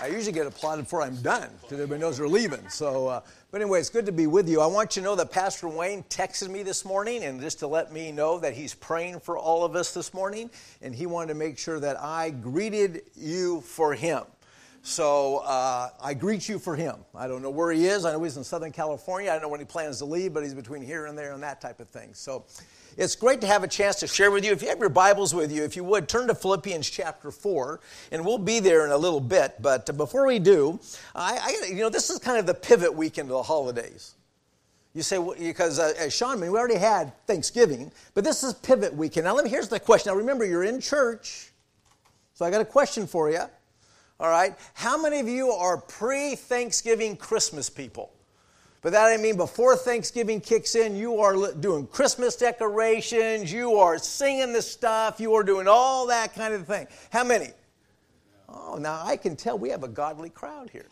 I usually get applauded before I'm done because everybody knows we're leaving. So, uh, but anyway, it's good to be with you. I want you to know that Pastor Wayne texted me this morning and just to let me know that he's praying for all of us this morning, and he wanted to make sure that I greeted you for him. So uh, I greet you for him. I don't know where he is. I know he's in Southern California. I don't know when he plans to leave, but he's between here and there and that type of thing. So it's great to have a chance to share with you. If you have your Bibles with you, if you would, turn to Philippians chapter 4, and we'll be there in a little bit. But before we do, I, I you know, this is kind of the pivot weekend of the holidays. You say, well, because uh, as Sean, I mean, we already had Thanksgiving, but this is pivot weekend. Now, let me, here's the question. Now, remember, you're in church, so I got a question for you. All right? How many of you are pre Thanksgiving Christmas people? But that I mean before Thanksgiving kicks in, you are doing Christmas decorations, you are singing the stuff, you are doing all that kind of thing. How many? Oh, now I can tell we have a godly crowd here.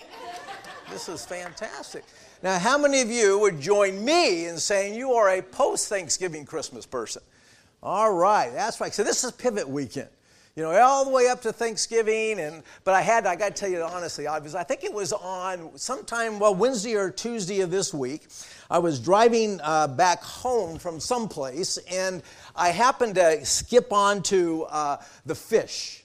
This is fantastic. Now, how many of you would join me in saying you are a post Thanksgiving Christmas person? All right, that's right. So this is pivot weekend you know, all the way up to Thanksgiving. And but I had, I got to tell you honestly, I was, I think it was on sometime, well, Wednesday or Tuesday of this week. I was driving uh, back home from someplace, and I happened to skip on to uh, the fish.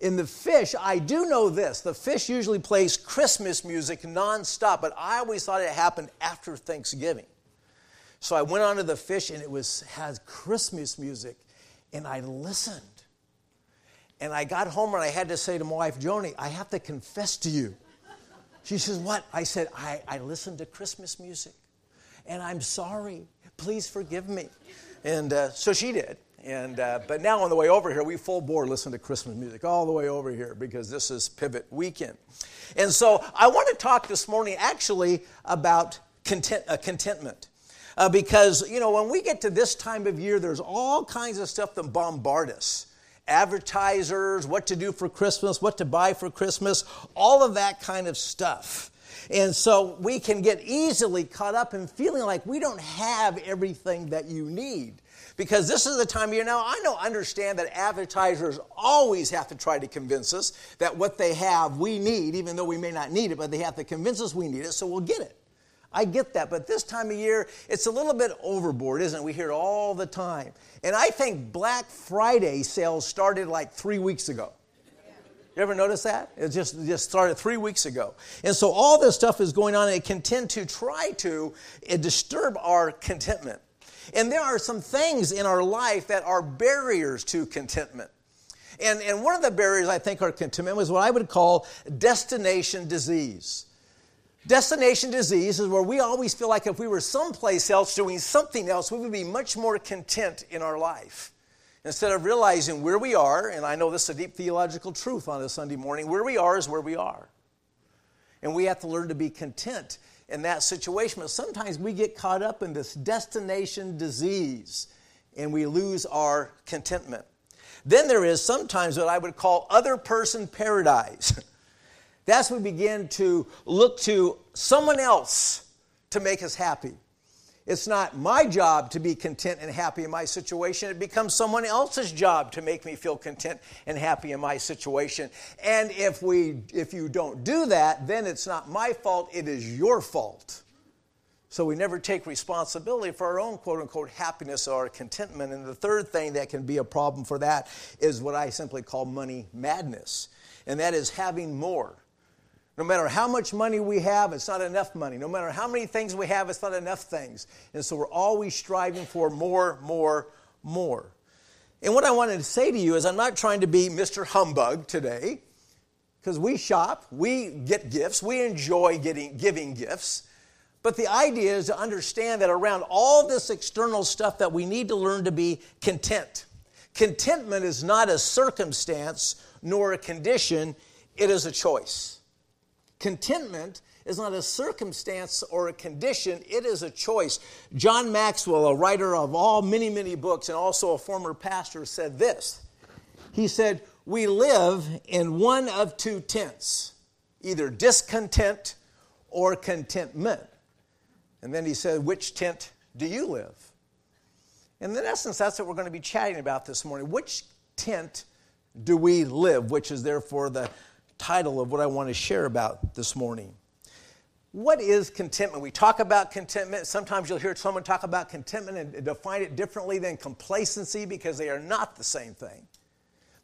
In the fish, I do know this: the fish usually plays Christmas music nonstop, but I always thought it happened after Thanksgiving. So I went onto the fish, and it was has Christmas music, and I listened. And I got home and I had to say to my wife, Joni, I have to confess to you. She says, What? I said, I, I listened to Christmas music and I'm sorry. Please forgive me. And uh, so she did. And, uh, but now on the way over here, we full bore listen to Christmas music all the way over here because this is Pivot Weekend. And so I want to talk this morning actually about content, uh, contentment. Uh, because, you know, when we get to this time of year, there's all kinds of stuff that bombard us advertisers, what to do for Christmas, what to buy for Christmas, all of that kind of stuff. And so we can get easily caught up in feeling like we don't have everything that you need. Because this is the time of year now, I know, understand that advertisers always have to try to convince us that what they have we need, even though we may not need it, but they have to convince us we need it, so we'll get it. I get that, but this time of year, it's a little bit overboard, isn't it? We hear it all the time. And I think Black Friday sales started like three weeks ago. You ever notice that? It just, just started three weeks ago. And so all this stuff is going on, and it can tend to try to uh, disturb our contentment. And there are some things in our life that are barriers to contentment. And, and one of the barriers I think are contentment was what I would call destination disease. Destination disease is where we always feel like if we were someplace else doing something else, we would be much more content in our life. Instead of realizing where we are, and I know this is a deep theological truth on a Sunday morning, where we are is where we are. And we have to learn to be content in that situation. But sometimes we get caught up in this destination disease and we lose our contentment. Then there is sometimes what I would call other person paradise. That's when we begin to look to someone else to make us happy. It's not my job to be content and happy in my situation. It becomes someone else's job to make me feel content and happy in my situation. And if we if you don't do that, then it's not my fault, it is your fault. So we never take responsibility for our own quote unquote happiness or contentment. And the third thing that can be a problem for that is what I simply call money madness. And that is having more no matter how much money we have, it's not enough money. No matter how many things we have, it's not enough things. And so we're always striving for more, more, more. And what I wanted to say to you is I'm not trying to be Mr. Humbug today, because we shop, we get gifts, we enjoy getting, giving gifts. But the idea is to understand that around all this external stuff that we need to learn to be content. Contentment is not a circumstance nor a condition, it is a choice. Contentment is not a circumstance or a condition, it is a choice. John Maxwell, a writer of all many, many books and also a former pastor, said this. He said, We live in one of two tents, either discontent or contentment. And then he said, Which tent do you live? And in essence, that's what we're going to be chatting about this morning. Which tent do we live? Which is therefore the title of what I want to share about this morning. What is contentment? We talk about contentment. Sometimes you'll hear someone talk about contentment and define it differently than complacency because they are not the same thing.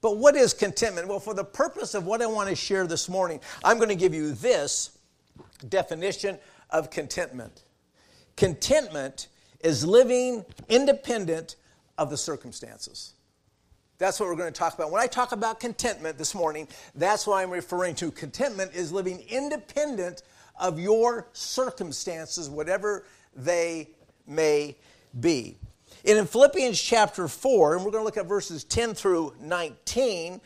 But what is contentment? Well, for the purpose of what I want to share this morning, I'm going to give you this definition of contentment. Contentment is living independent of the circumstances. That's what we're going to talk about. When I talk about contentment this morning, that's what I'm referring to. Contentment is living independent of your circumstances, whatever they may be. And in Philippians chapter 4, and we're going to look at verses 10 through 19,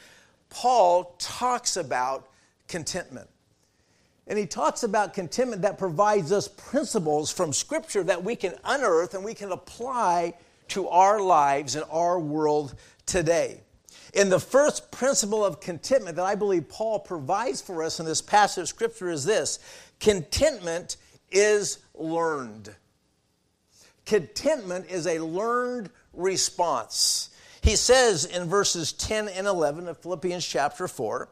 Paul talks about contentment. And he talks about contentment that provides us principles from Scripture that we can unearth and we can apply to our lives and our world today. In the first principle of contentment that I believe Paul provides for us in this passage of Scripture is this contentment is learned. Contentment is a learned response. He says in verses 10 and 11 of Philippians chapter 4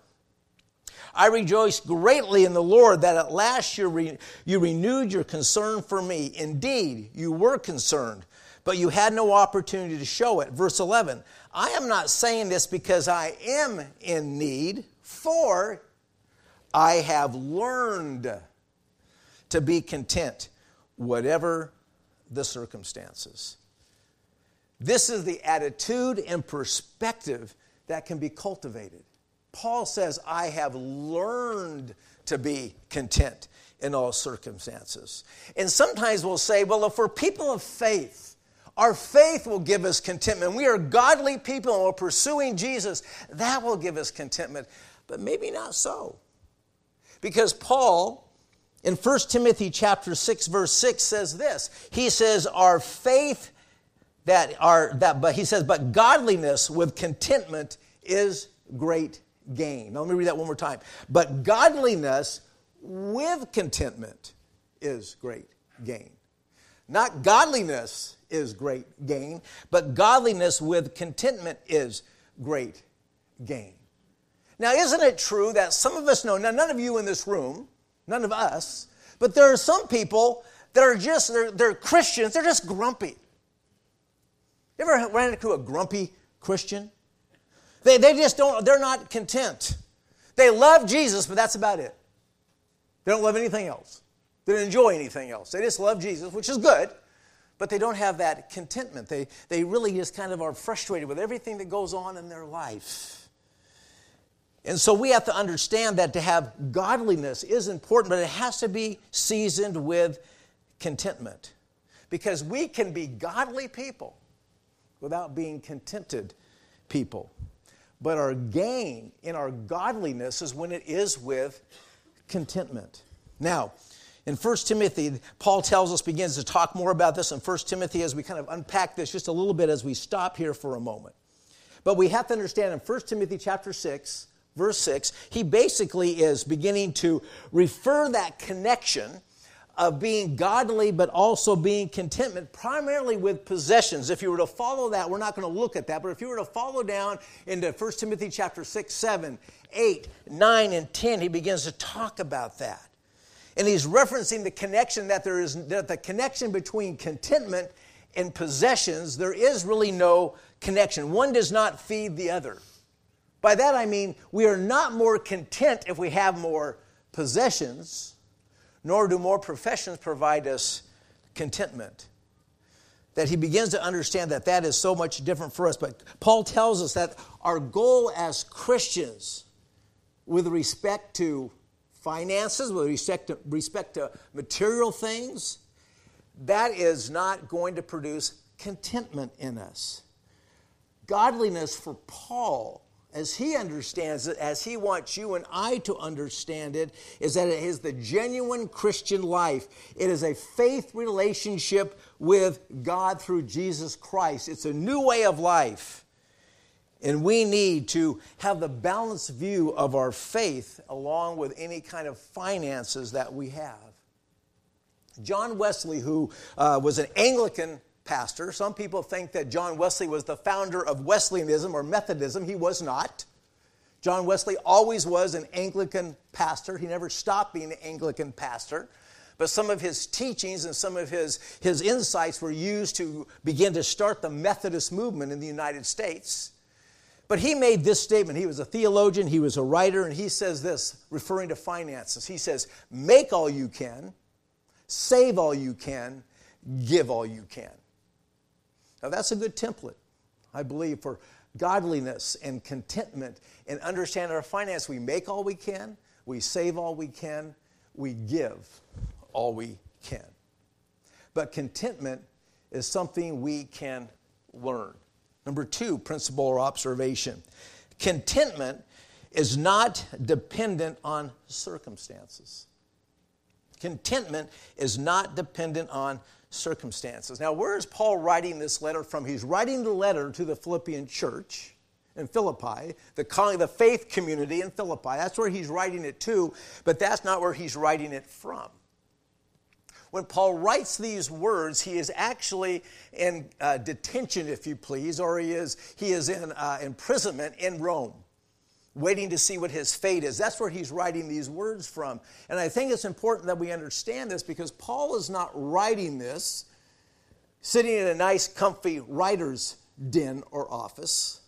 I rejoice greatly in the Lord that at last you, re- you renewed your concern for me. Indeed, you were concerned, but you had no opportunity to show it. Verse 11 I am not saying this because I am in need, for I have learned to be content, whatever the circumstances. This is the attitude and perspective that can be cultivated. Paul says, I have learned to be content in all circumstances. And sometimes we'll say, well, if we're people of faith, our faith will give us contentment. We are godly people and we're pursuing Jesus. That will give us contentment. But maybe not so. Because Paul, in 1 Timothy chapter 6, verse 6, says this. He says, Our faith that are that, but he says, but godliness with contentment is great gain. Now let me read that one more time. But godliness with contentment is great gain. Not godliness is great gain, but godliness with contentment is great gain. Now, isn't it true that some of us know, now none of you in this room, none of us, but there are some people that are just, they're, they're Christians, they're just grumpy. You ever ran into a grumpy Christian? They, they just don't, they're not content. They love Jesus, but that's about it. They don't love anything else. They don't enjoy anything else. They just love Jesus, which is good but they don't have that contentment. They, they really just kind of are frustrated with everything that goes on in their life. And so we have to understand that to have godliness is important, but it has to be seasoned with contentment. Because we can be godly people without being contented people. But our gain in our godliness is when it is with contentment. Now, in 1 Timothy, Paul tells us, begins to talk more about this in 1 Timothy as we kind of unpack this just a little bit as we stop here for a moment. But we have to understand in 1 Timothy chapter 6, verse 6, he basically is beginning to refer that connection of being godly but also being contentment primarily with possessions if you were to follow that we're not going to look at that but if you were to follow down into 1 timothy chapter 6 7 8 9 and 10 he begins to talk about that and he's referencing the connection that there is that the connection between contentment and possessions there is really no connection. One does not feed the other. By that i mean we are not more content if we have more possessions nor do more professions provide us contentment. That he begins to understand that that is so much different for us. But paul tells us that our goal as christians with respect to finances, with respect to, respect to material things, that is not going to produce contentment in us. Godliness for Paul, as he understands it, as he wants you and I to understand it, is that it is the genuine Christian life. It is a faith relationship with God through Jesus Christ. It's a new way of life. And we need to have the balanced view of our faith along with any kind of finances that we have. John Wesley, who uh, was an Anglican pastor, some people think that John Wesley was the founder of Wesleyanism or Methodism. He was not. John Wesley always was an Anglican pastor. He never stopped being an Anglican pastor. But some of his teachings and some of his, his insights were used to begin to start the Methodist movement in the United States. But he made this statement. He was a theologian, he was a writer, and he says this, referring to finances. He says, Make all you can, save all you can, give all you can. Now, that's a good template, I believe, for godliness and contentment and understanding our finance. We make all we can, we save all we can, we give all we can. But contentment is something we can learn. Number two, principle or observation. Contentment is not dependent on circumstances. Contentment is not dependent on circumstances. Now, where is Paul writing this letter from? He's writing the letter to the Philippian church in Philippi, the, the faith community in Philippi. That's where he's writing it to, but that's not where he's writing it from when Paul writes these words, he is actually in uh, detention, if you please, or he is, he is in uh, imprisonment in Rome, waiting to see what his fate is. That's where he's writing these words from. And I think it's important that we understand this because Paul is not writing this sitting in a nice, comfy writer's den or office.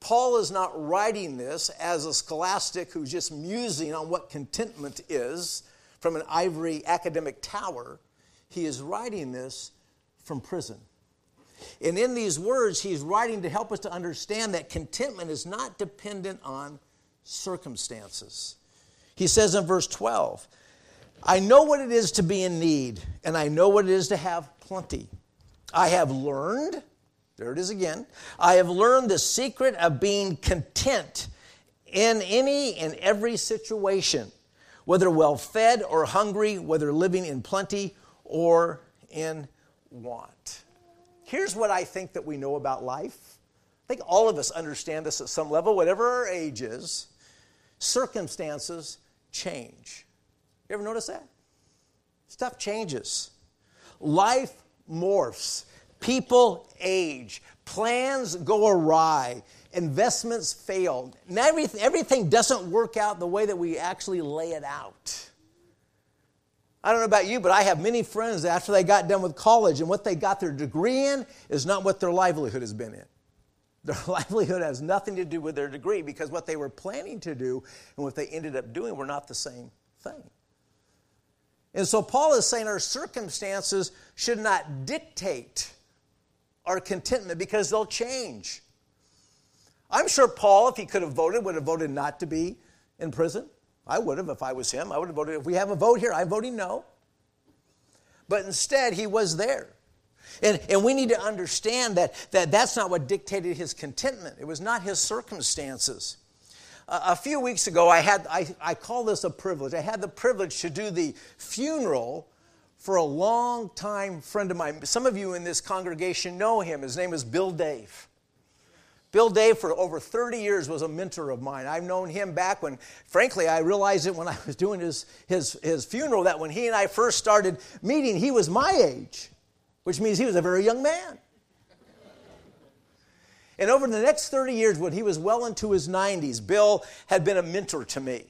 Paul is not writing this as a scholastic who's just musing on what contentment is from an ivory academic tower. He is writing this from prison. And in these words, he's writing to help us to understand that contentment is not dependent on circumstances. He says in verse 12, I know what it is to be in need, and I know what it is to have plenty. I have learned, there it is again, I have learned the secret of being content in any and every situation whether well fed or hungry, whether living in plenty or in want. Here's what I think that we know about life. I think all of us understand this at some level, whatever our age is. Circumstances change. You ever notice that? Stuff changes. Life morphs. People age. Plans go awry investments fail. Everything, everything doesn't work out the way that we actually lay it out. I don't know about you, but I have many friends after they got done with college and what they got their degree in is not what their livelihood has been in. Their livelihood has nothing to do with their degree because what they were planning to do and what they ended up doing were not the same thing. And so Paul is saying our circumstances should not dictate our contentment because they'll change. I'm sure Paul, if he could have voted, would have voted not to be in prison. I would have if I was him. I would have voted. If we have a vote here, I'm voting no. But instead, he was there. And, and we need to understand that, that that's not what dictated his contentment. It was not his circumstances. Uh, a few weeks ago, I had, I, I call this a privilege. I had the privilege to do the funeral for a long time friend of mine. Some of you in this congregation know him. His name is Bill Dave. Bill Dave, for over 30 years, was a mentor of mine. I've known him back when, frankly, I realized it when I was doing his, his, his funeral that when he and I first started meeting, he was my age, which means he was a very young man. And over the next 30 years, when he was well into his 90s, Bill had been a mentor to me.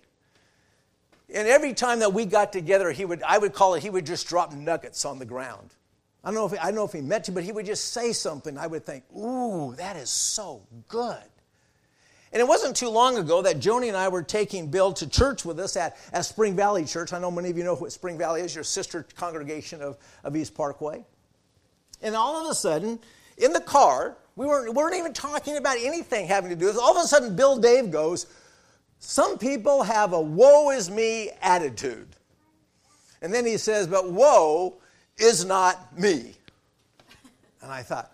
And every time that we got together, he would, I would call it, he would just drop nuggets on the ground. I don't know if he, I know if he meant to, but he would just say something. I would think, "Ooh, that is so good." And it wasn't too long ago that Joni and I were taking Bill to church with us at, at Spring Valley Church. I know many of you know what Spring Valley is, your sister congregation of, of East Parkway. And all of a sudden, in the car, we weren't, we weren't even talking about anything having to do with it. All of a sudden, Bill Dave goes, Some people have a woe is me attitude. And then he says, But woe is not me. And I thought,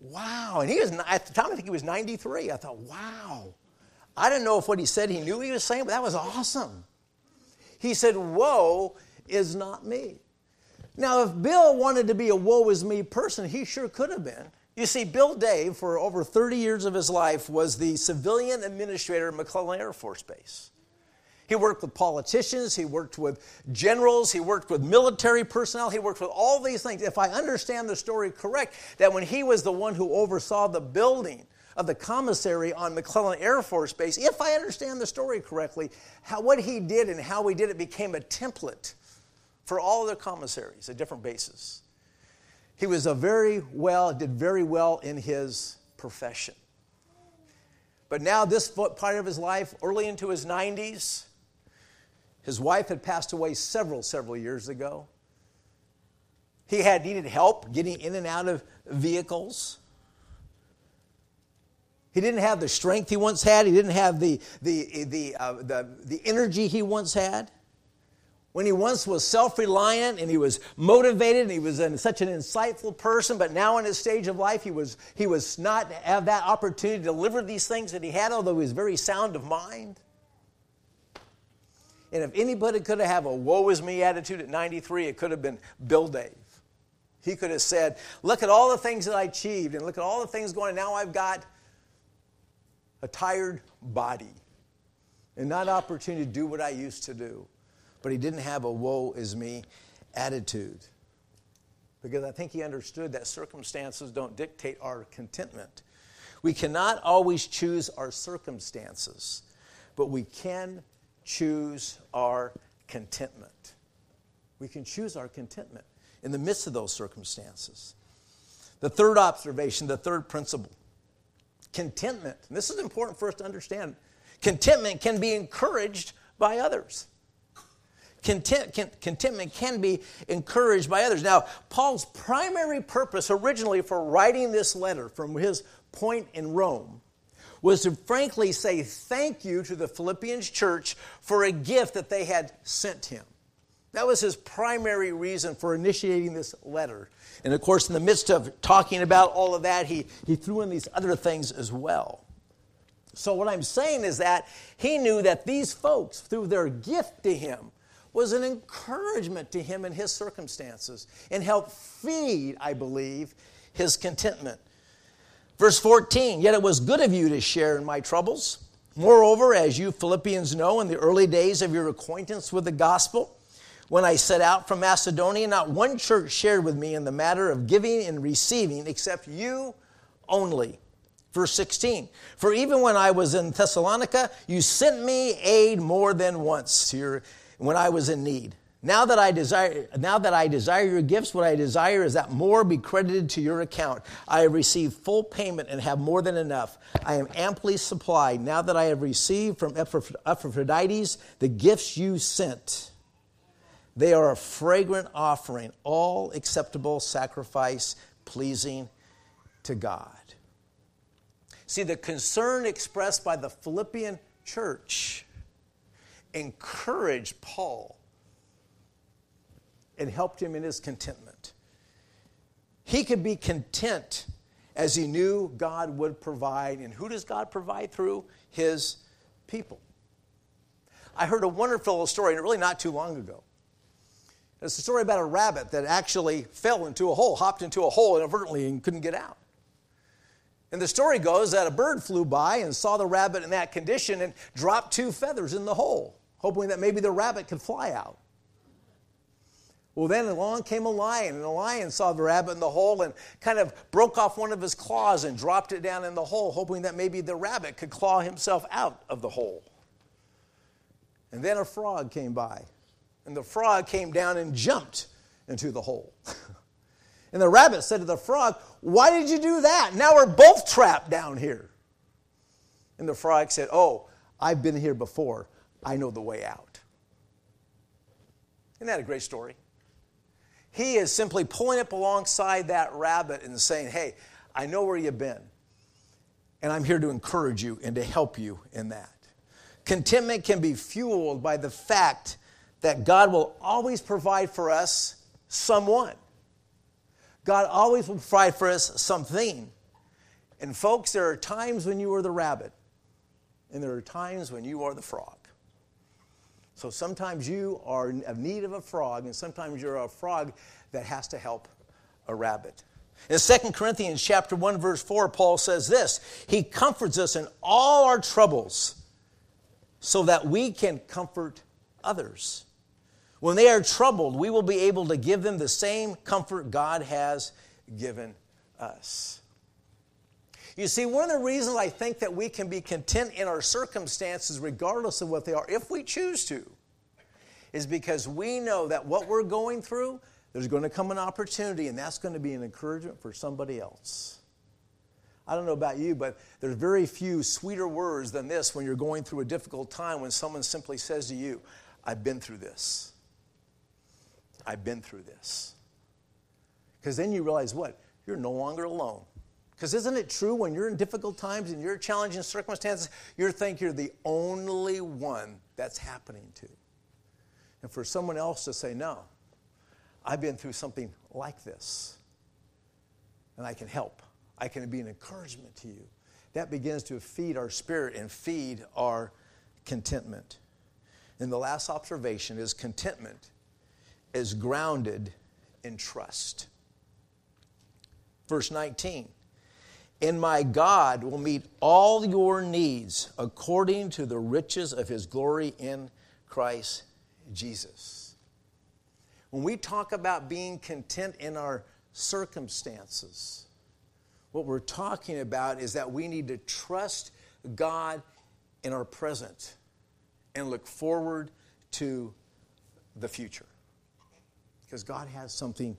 wow. And he was, at the time, I think he was 93. I thought, wow. I didn't know if what he said he knew he was saying, but that was awesome. He said, woe is not me. Now, if Bill wanted to be a woe is me person, he sure could have been. You see, Bill Dave, for over 30 years of his life, was the civilian administrator at McClellan Air Force Base. He worked with politicians, he worked with generals, he worked with military personnel, he worked with all these things. If I understand the story correct, that when he was the one who oversaw the building of the commissary on McClellan Air Force Base, if I understand the story correctly, how, what he did and how he did it became a template for all other commissaries at different bases. He was a very well, did very well in his profession. But now, this part of his life, early into his 90s, his wife had passed away several, several years ago. He had needed help getting in and out of vehicles. He didn't have the strength he once had. He didn't have the, the, the, uh, the, the energy he once had. When he once was self reliant and he was motivated and he was such an insightful person, but now in his stage of life, he was, he was not have that opportunity to deliver these things that he had, although he was very sound of mind. And if anybody could have a woe is me attitude at 93, it could have been Bill Dave. He could have said, Look at all the things that I achieved, and look at all the things going, now I've got a tired body and not opportunity to do what I used to do. But he didn't have a woe is me attitude. Because I think he understood that circumstances don't dictate our contentment. We cannot always choose our circumstances, but we can choose our contentment. We can choose our contentment in the midst of those circumstances. The third observation, the third principle contentment, this is important for us to understand contentment can be encouraged by others. Content, contentment can be encouraged by others. Now, Paul's primary purpose originally for writing this letter from his point in Rome was to frankly say thank you to the Philippians church for a gift that they had sent him. That was his primary reason for initiating this letter. And of course, in the midst of talking about all of that, he, he threw in these other things as well. So, what I'm saying is that he knew that these folks, through their gift to him, was an encouragement to him in his circumstances and helped feed, I believe, his contentment. Verse 14, yet it was good of you to share in my troubles. Moreover, as you Philippians know, in the early days of your acquaintance with the gospel, when I set out from Macedonia, not one church shared with me in the matter of giving and receiving except you only. Verse 16, for even when I was in Thessalonica, you sent me aid more than once here when I was in need. Now that I desire, now that I desire your gifts, what I desire is that more be credited to your account. I have received full payment and have more than enough. I am amply supplied now that I have received from Epaphroditus the gifts you sent. They are a fragrant offering, all acceptable sacrifice, pleasing to God. See, the concern expressed by the Philippian church encouraged Paul and helped him in his contentment. He could be content as he knew God would provide. And who does God provide through? His people. I heard a wonderful story, really not too long ago. It's a story about a rabbit that actually fell into a hole, hopped into a hole inadvertently and couldn't get out. And the story goes that a bird flew by and saw the rabbit in that condition and dropped two feathers in the hole, hoping that maybe the rabbit could fly out. Well, then along came a lion, and the lion saw the rabbit in the hole and kind of broke off one of his claws and dropped it down in the hole, hoping that maybe the rabbit could claw himself out of the hole. And then a frog came by and the frog came down and jumped into the hole. and the rabbit said to the frog, Why did you do that? Now we're both trapped down here. And the frog said, Oh, I've been here before. I know the way out. Isn't that a great story? He is simply pulling up alongside that rabbit and saying, Hey, I know where you've been, and I'm here to encourage you and to help you in that. Contentment can be fueled by the fact that God will always provide for us someone. God always will provide for us something. And folks, there are times when you are the rabbit, and there are times when you are the frog. So sometimes you are in need of a frog, and sometimes you're a frog that has to help a rabbit. In 2 Corinthians chapter 1 verse 4 Paul says this, he comforts us in all our troubles so that we can comfort others. When they are troubled, we will be able to give them the same comfort God has given us. You see, one of the reasons I think that we can be content in our circumstances, regardless of what they are, if we choose to, is because we know that what we're going through, there's going to come an opportunity, and that's going to be an encouragement for somebody else. I don't know about you, but there's very few sweeter words than this when you're going through a difficult time when someone simply says to you, I've been through this. I've been through this. Because then you realize what? You're no longer alone. Because isn't it true when you're in difficult times and you're challenging circumstances, you think you're the only one that's happening to? And for someone else to say, No, I've been through something like this, and I can help. I can be an encouragement to you. That begins to feed our spirit and feed our contentment. And the last observation is contentment is grounded in trust. Verse 19 And my God will meet all your needs according to the riches of his glory in Christ Jesus. When we talk about being content in our circumstances, what we're talking about is that we need to trust God in our present and look forward to the future. Because God has something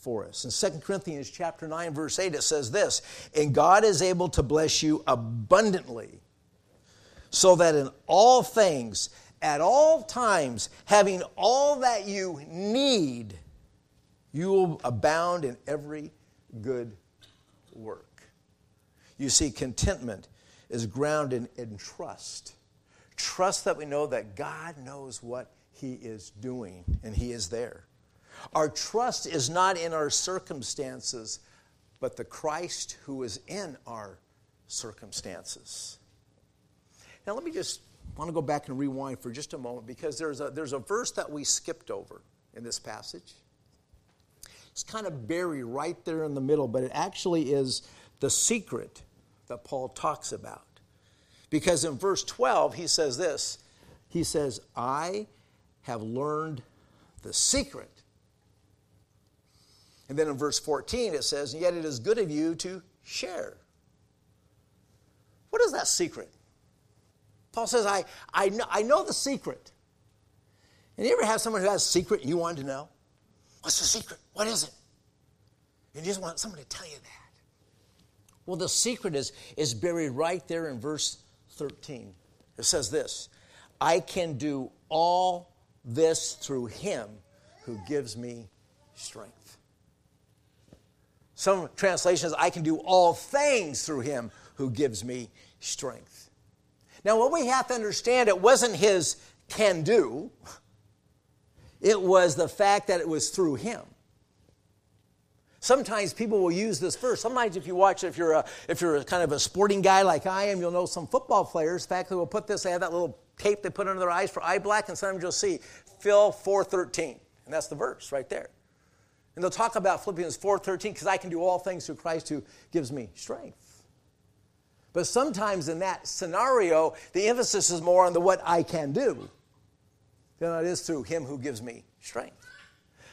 for us. In 2 Corinthians chapter 9 verse 8 it says this, "And God is able to bless you abundantly, so that in all things at all times, having all that you need, you will abound in every good work. You see, contentment is grounded in trust. Trust that we know that God knows what He is doing and He is there. Our trust is not in our circumstances, but the Christ who is in our circumstances. Now, let me just want to go back and rewind for just a moment because there's a, there's a verse that we skipped over in this passage. It's kind of buried right there in the middle, but it actually is the secret that Paul talks about. Because in verse 12, he says this He says, I have learned the secret. And then in verse 14, it says, Yet it is good of you to share. What is that secret? Paul says, I, I, know, I know the secret. And you ever have someone who has a secret and you wanted to know? What's the secret? What is it? And you just want someone to tell you that. Well, the secret is, is buried right there in verse 13. It says this I can do all this through him who gives me strength. Some translations, I can do all things through him who gives me strength. Now, what we have to understand, it wasn't his can do, it was the fact that it was through him. Sometimes people will use this verse. Sometimes, if you watch, if you're a, if you're a kind of a sporting guy like I am, you'll know some football players. In fact, they will put this. They have that little tape they put under their eyes for eye black, and sometimes you'll see Phil 4:13, and that's the verse right there. And they'll talk about Philippians 4:13 because I can do all things through Christ who gives me strength. But sometimes in that scenario, the emphasis is more on the what I can do than it is through Him who gives me strength.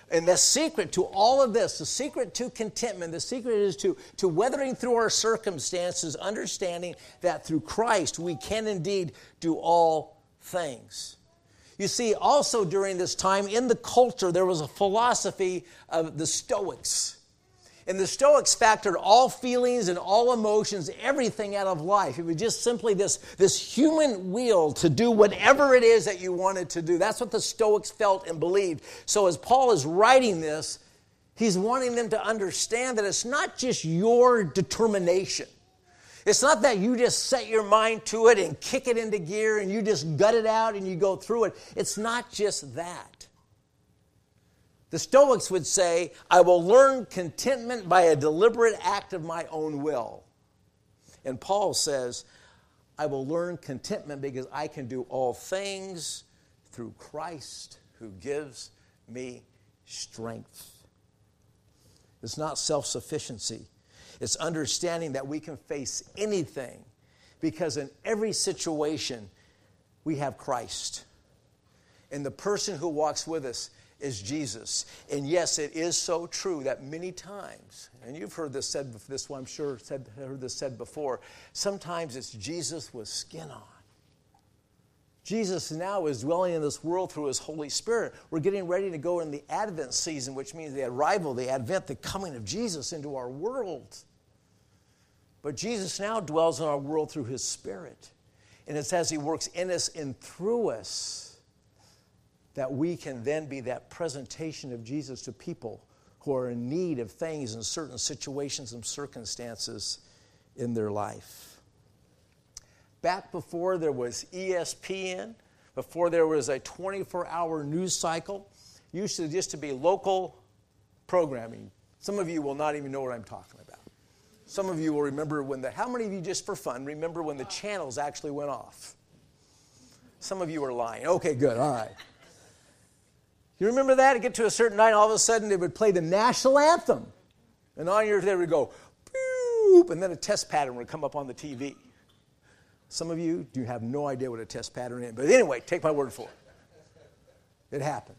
And the secret to all of this, the secret to contentment, the secret is to, to weathering through our circumstances, understanding that through Christ we can indeed do all things. You see, also during this time in the culture, there was a philosophy of the Stoics. And the Stoics factored all feelings and all emotions, everything out of life. It was just simply this, this human will to do whatever it is that you wanted to do. That's what the Stoics felt and believed. So as Paul is writing this, he's wanting them to understand that it's not just your determination. It's not that you just set your mind to it and kick it into gear and you just gut it out and you go through it. It's not just that. The Stoics would say, I will learn contentment by a deliberate act of my own will. And Paul says, I will learn contentment because I can do all things through Christ who gives me strength. It's not self sufficiency, it's understanding that we can face anything because in every situation we have Christ. And the person who walks with us is Jesus. And yes, it is so true that many times, and you've heard this said, this one I'm sure said, heard this said before, sometimes it's Jesus with skin on. Jesus now is dwelling in this world through his Holy Spirit. We're getting ready to go in the Advent season, which means the arrival, the advent, the coming of Jesus into our world. But Jesus now dwells in our world through his Spirit. And it's as he works in us and through us that we can then be that presentation of Jesus to people who are in need of things in certain situations and circumstances in their life. Back before there was ESPN, before there was a 24 hour news cycle, used to just to be local programming. Some of you will not even know what I'm talking about. Some of you will remember when the, how many of you, just for fun, remember when the channels actually went off? Some of you are lying. Okay, good, all right. You remember that? You get to a certain night, all of a sudden they would play the national anthem. And on your, they would go, boop, and then a test pattern would come up on the TV. Some of you do have no idea what a test pattern is. But anyway, take my word for it. It happened.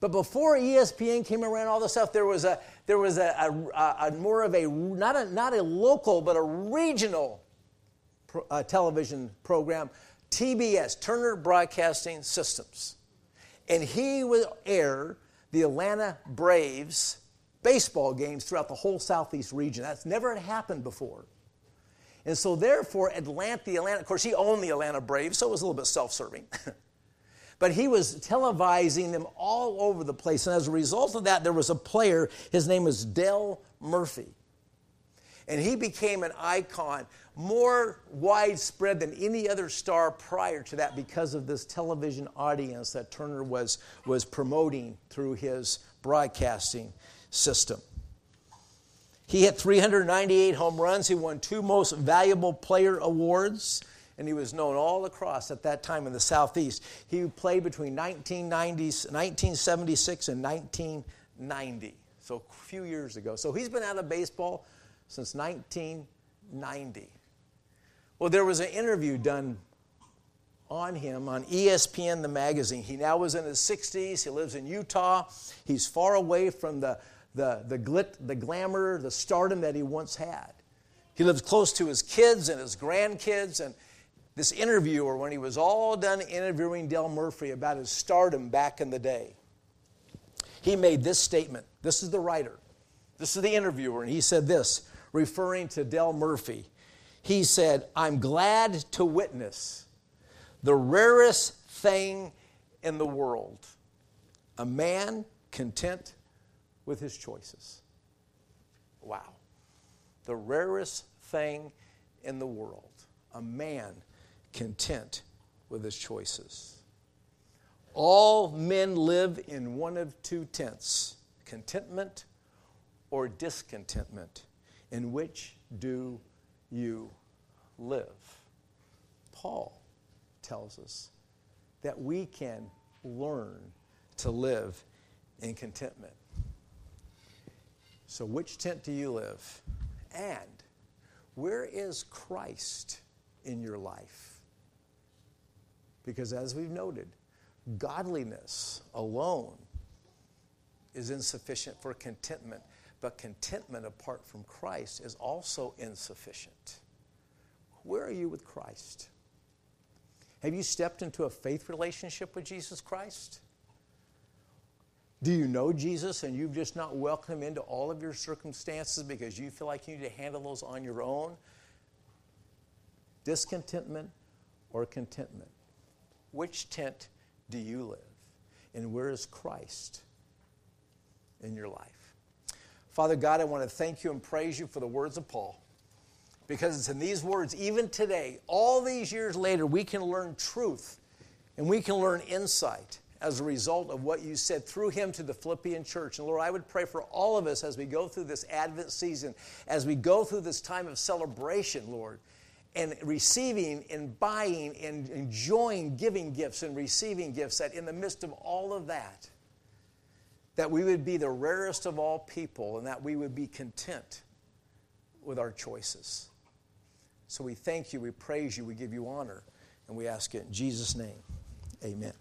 But before ESPN came around, all this stuff, there was a there was a, a, a more of a not a not a local but a regional pro, uh, television program, TBS Turner Broadcasting Systems, and he would air the Atlanta Braves baseball games throughout the whole southeast region. That's never had happened before. And so, therefore, Atlanta, the Atlanta, of course, he owned the Atlanta Braves, so it was a little bit self serving. but he was televising them all over the place. And as a result of that, there was a player, his name was Dale Murphy. And he became an icon more widespread than any other star prior to that because of this television audience that Turner was, was promoting through his broadcasting system. He hit 398 home runs. He won two most valuable player awards and he was known all across at that time in the Southeast. He played between 1976 and 1990, so a few years ago. So he's been out of baseball since 1990. Well, there was an interview done on him on ESPN, the magazine. He now was in his 60s. He lives in Utah. He's far away from the, the, the, glit, the glamour, the stardom that he once had. He lives close to his kids and his grandkids, and this interviewer, when he was all done interviewing Dale Murphy about his stardom back in the day, he made this statement. This is the writer. This is the interviewer, and he said this, referring to Dale Murphy. He said, I'm glad to witness the rarest thing in the world a man content with his choices. Wow. The rarest thing in the world. A man content with his choices. All men live in one of two tents contentment or discontentment. In which do you live? Paul tells us that we can learn to live in contentment. So, which tent do you live? And where is Christ in your life? Because as we've noted, godliness alone is insufficient for contentment, but contentment apart from Christ is also insufficient. Where are you with Christ? Have you stepped into a faith relationship with Jesus Christ? Do you know Jesus and you've just not welcomed him into all of your circumstances because you feel like you need to handle those on your own? Discontentment or contentment? Which tent do you live? And where is Christ in your life? Father God, I want to thank you and praise you for the words of Paul. Because it's in these words, even today, all these years later, we can learn truth and we can learn insight as a result of what you said through him to the Philippian church. And Lord, I would pray for all of us as we go through this Advent season, as we go through this time of celebration, Lord, and receiving and buying and enjoying giving gifts and receiving gifts, that in the midst of all of that, that we would be the rarest of all people and that we would be content with our choices. So we thank you, we praise you, we give you honor, and we ask it in Jesus' name. Amen.